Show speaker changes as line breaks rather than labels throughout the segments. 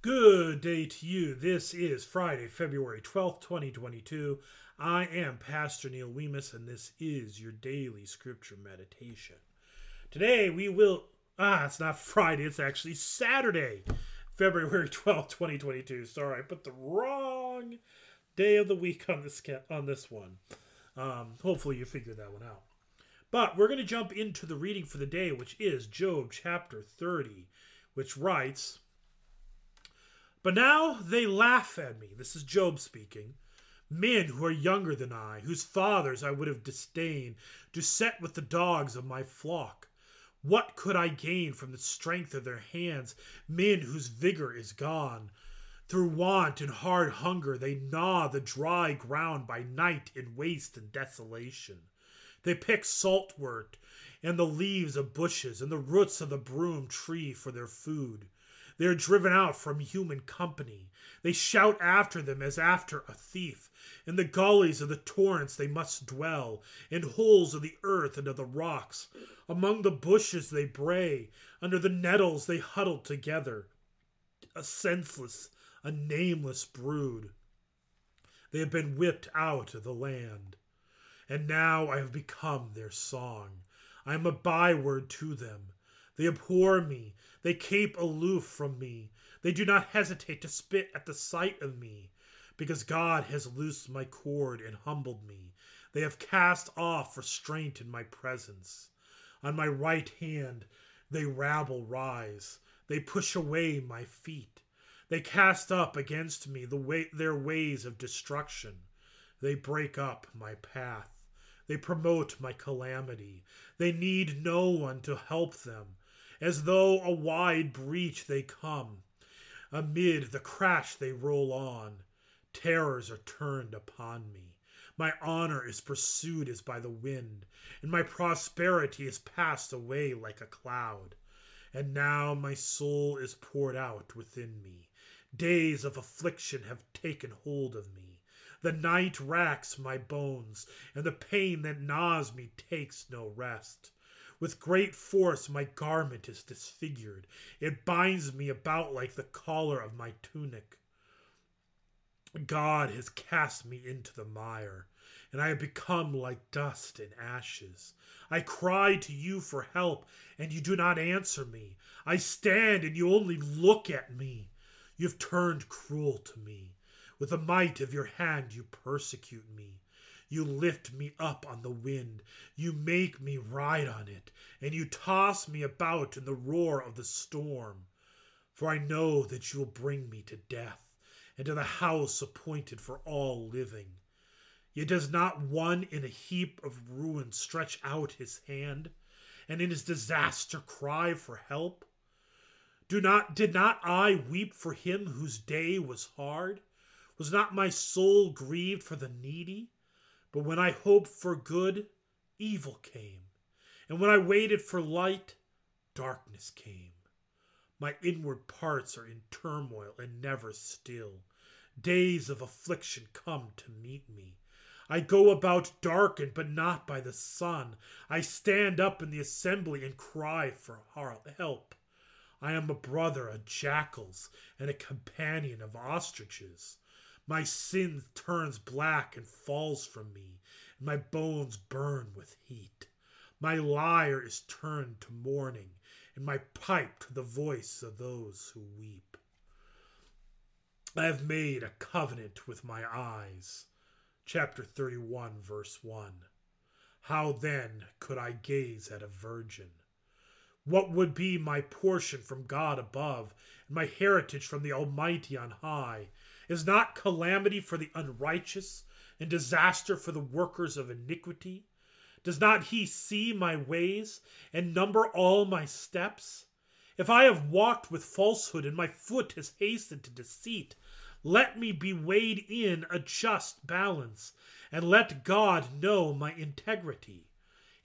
Good day to you. This is Friday, February 12th, 2022. I am Pastor Neil Weemus, and this is your daily scripture meditation. Today we will. Ah, it's not Friday, it's actually Saturday, February 12th, 2022. Sorry, I put the wrong day of the week on this, on this one. Um, hopefully, you figured that one out. But we're going to jump into the reading for the day, which is Job chapter 30, which writes. But now they laugh at me. This is Job speaking. Men who are younger than I, whose fathers I would have disdained, to set with the dogs of my flock. What could I gain from the strength of their hands, men whose vigor is gone? Through want and hard hunger they gnaw the dry ground by night in waste and desolation. They pick saltwort and the leaves of bushes and the roots of the broom tree for their food. They are driven out from human company. They shout after them as after a thief. In the gullies of the torrents they must dwell, in holes of the earth and of the rocks. Among the bushes they bray, under the nettles they huddle together. A senseless, a nameless brood. They have been whipped out of the land. And now I have become their song. I am a byword to them. They abhor me. They keep aloof from me. They do not hesitate to spit at the sight of me. Because God has loosed my cord and humbled me. They have cast off restraint in my presence. On my right hand they rabble rise. They push away my feet. They cast up against me the way, their ways of destruction. They break up my path. They promote my calamity. They need no one to help them as though a wide breach they come. Amid the crash they roll on. Terrors are turned upon me. My honor is pursued as by the wind, and my prosperity is passed away like a cloud. And now my soul is poured out within me. Days of affliction have taken hold of me. The night racks my bones, and the pain that gnaws me takes no rest. With great force my garment is disfigured. It binds me about like the collar of my tunic. God has cast me into the mire, and I have become like dust and ashes. I cry to you for help, and you do not answer me. I stand, and you only look at me. You have turned cruel to me. With the might of your hand, you persecute me. You lift me up on the wind. You make me ride on it, and you toss me about in the roar of the storm. For I know that you will bring me to death, and to the house appointed for all living. Yet does not one in a heap of ruin stretch out his hand, and in his disaster cry for help? Do not did not I weep for him whose day was hard? Was not my soul grieved for the needy? But when I hoped for good, evil came. And when I waited for light, darkness came. My inward parts are in turmoil and never still. Days of affliction come to meet me. I go about darkened, but not by the sun. I stand up in the assembly and cry for help. I am a brother of jackals and a companion of ostriches. My sin turns black and falls from me, and my bones burn with heat. My lyre is turned to mourning, and my pipe to the voice of those who weep. I have made a covenant with my eyes. Chapter 31, verse 1. How then could I gaze at a virgin? What would be my portion from God above, and my heritage from the Almighty on high? Is not calamity for the unrighteous and disaster for the workers of iniquity? Does not he see my ways and number all my steps? If I have walked with falsehood and my foot has hastened to deceit, let me be weighed in a just balance, and let God know my integrity.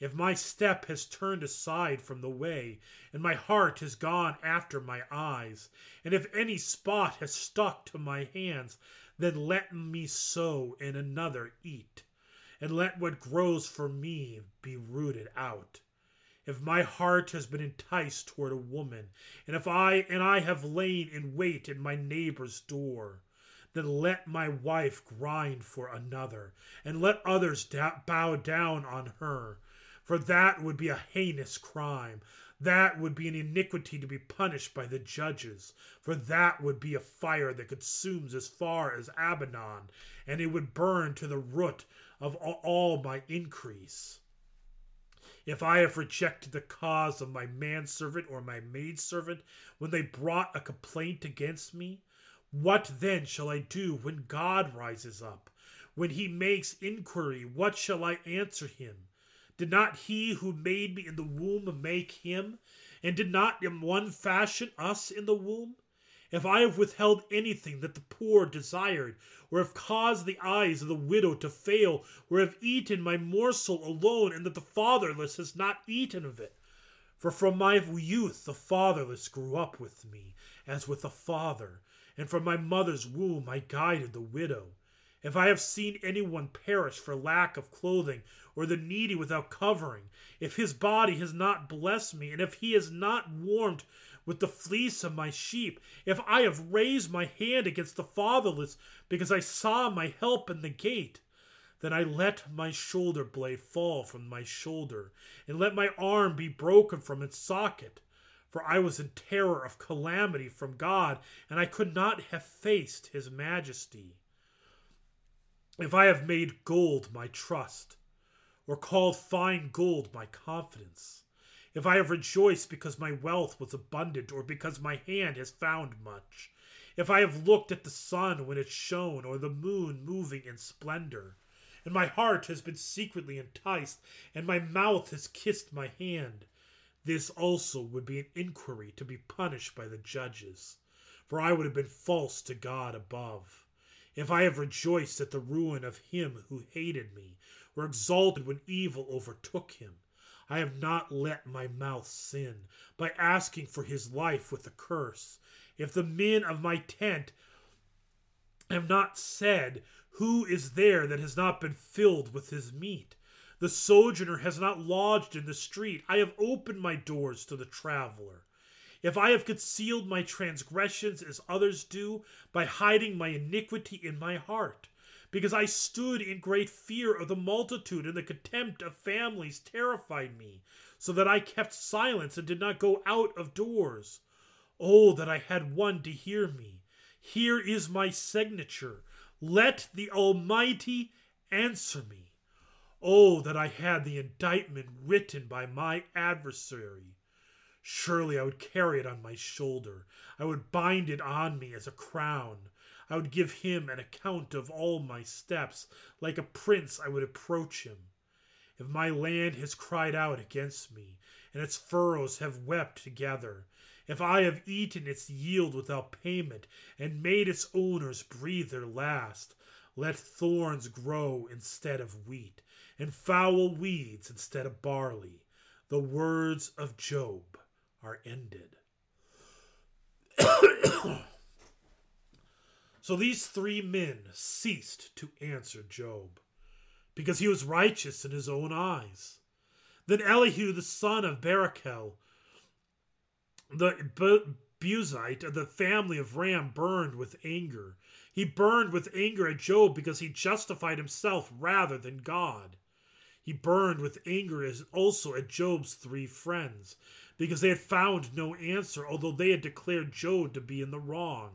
If my step has turned aside from the way, and my heart has gone after my eyes, and if any spot has stuck to my hands, then let me sow and another eat, and let what grows for me be rooted out. if my heart has been enticed toward a woman, and if I and I have lain in wait at my neighbor's door, then let my wife grind for another, and let others da- bow down on her, for that would be a heinous crime. That would be an iniquity to be punished by the judges, for that would be a fire that consumes as far as Abaddon, and it would burn to the root of all my increase. If I have rejected the cause of my manservant or my maidservant when they brought a complaint against me, what then shall I do when God rises up? When he makes inquiry, what shall I answer him? Did not he who made me in the womb make him? And did not in one fashion us in the womb? If I have withheld anything that the poor desired, or have caused the eyes of the widow to fail, or have eaten my morsel alone, and that the fatherless has not eaten of it. For from my youth the fatherless grew up with me, as with a father, and from my mother's womb I guided the widow. If I have seen anyone perish for lack of clothing, or the needy without covering, if his body has not blessed me, and if he has not warmed with the fleece of my sheep, if I have raised my hand against the fatherless because I saw my help in the gate, then I let my shoulder blade fall from my shoulder, and let my arm be broken from its socket. For I was in terror of calamity from God, and I could not have faced his majesty. If I have made gold my trust, or called fine gold my confidence, if I have rejoiced because my wealth was abundant, or because my hand has found much, if I have looked at the sun when it shone, or the moon moving in splendor, and my heart has been secretly enticed, and my mouth has kissed my hand, this also would be an inquiry to be punished by the judges, for I would have been false to God above. If I have rejoiced at the ruin of him who hated me, or exulted when evil overtook him, I have not let my mouth sin by asking for his life with a curse. If the men of my tent have not said, Who is there that has not been filled with his meat? The sojourner has not lodged in the street. I have opened my doors to the traveler. If I have concealed my transgressions as others do, by hiding my iniquity in my heart, because I stood in great fear of the multitude, and the contempt of families terrified me, so that I kept silence and did not go out of doors. Oh, that I had one to hear me. Here is my signature. Let the Almighty answer me. Oh, that I had the indictment written by my adversary. Surely I would carry it on my shoulder. I would bind it on me as a crown. I would give him an account of all my steps. Like a prince, I would approach him. If my land has cried out against me, and its furrows have wept together, if I have eaten its yield without payment, and made its owners breathe their last, let thorns grow instead of wheat, and foul weeds instead of barley. The words of Job are ended. So these three men ceased to answer Job, because he was righteous in his own eyes. Then Elihu the son of Barachel, the Buzite of the family of Ram, burned with anger. He burned with anger at Job because he justified himself rather than God. He burned with anger also at Job's three friends, because they had found no answer, although they had declared Job to be in the wrong.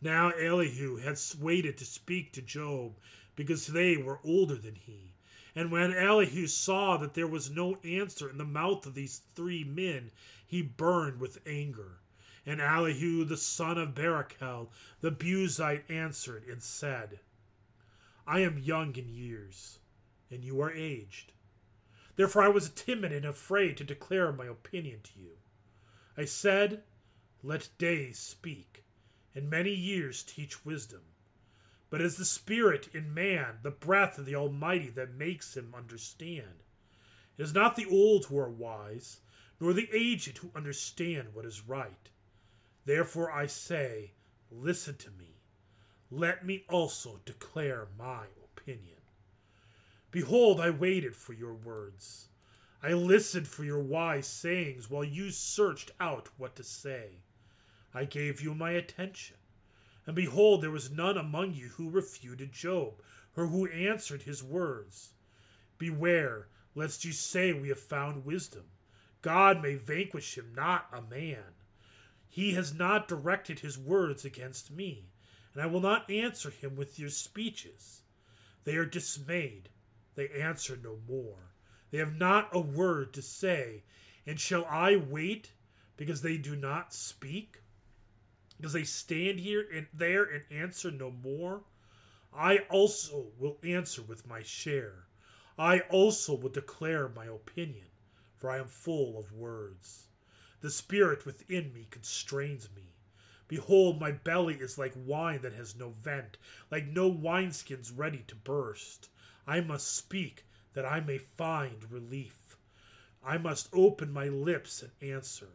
Now Elihu had waited to speak to Job because they were older than he. And when Elihu saw that there was no answer in the mouth of these three men, he burned with anger. And Elihu the son of Barachel the Buzite answered and said, I am young in years, and you are aged. Therefore I was timid and afraid to declare my opinion to you. I said, Let days speak and many years teach wisdom. But it is the Spirit in man, the breath of the Almighty, that makes him understand. It is not the old who are wise, nor the aged who understand what is right. Therefore I say, Listen to me. Let me also declare my opinion. Behold, I waited for your words. I listened for your wise sayings while you searched out what to say. I gave you my attention. And behold, there was none among you who refuted Job, or who answered his words. Beware, lest you say we have found wisdom. God may vanquish him, not a man. He has not directed his words against me, and I will not answer him with your speeches. They are dismayed, they answer no more. They have not a word to say. And shall I wait because they do not speak? Because they stand here and there and answer no more? I also will answer with my share. I also will declare my opinion, for I am full of words. The spirit within me constrains me. Behold, my belly is like wine that has no vent, like no wineskins ready to burst. I must speak that I may find relief. I must open my lips and answer.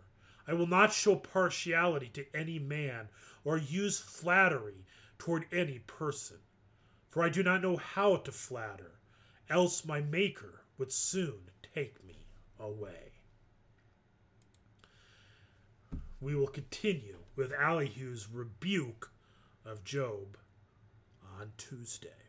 I will not show partiality to any man or use flattery toward any person, for I do not know how to flatter, else my Maker would soon take me away. We will continue with Elihu's rebuke of Job on Tuesday.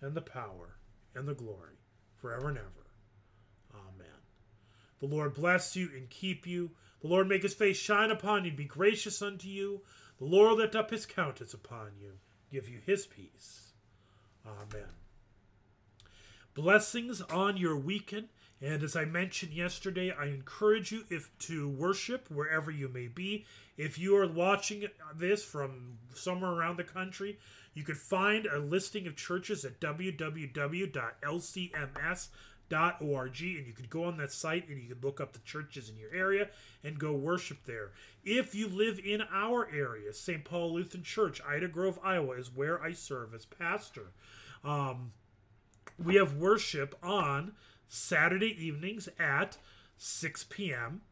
and the power, and the glory forever and ever. Amen. The Lord bless you and keep you. The Lord make his face shine upon you and be gracious unto you. The Lord lift up his countenance upon you, give you his peace. Amen. Blessings on your weekend. And as I mentioned yesterday, I encourage you if to worship wherever you may be. If you are watching this from somewhere around the country, you could find a listing of churches at www.lcms.org and you could go on that site and you could look up the churches in your area and go worship there. If you live in our area, St. Paul Lutheran Church, Ida Grove, Iowa is where I serve as pastor. Um, we have worship on Saturday evenings at 6 p.m.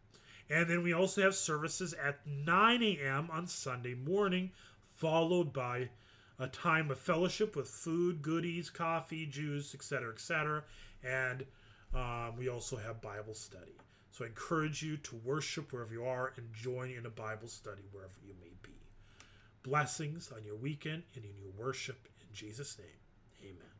And then we also have services at 9 a.m. on Sunday morning, followed by a time of fellowship with food, goodies, coffee, juice, etc., etc. And um, we also have Bible study. So I encourage you to worship wherever you are and join in a Bible study wherever you may be. Blessings on your weekend and in your worship in Jesus' name. Amen.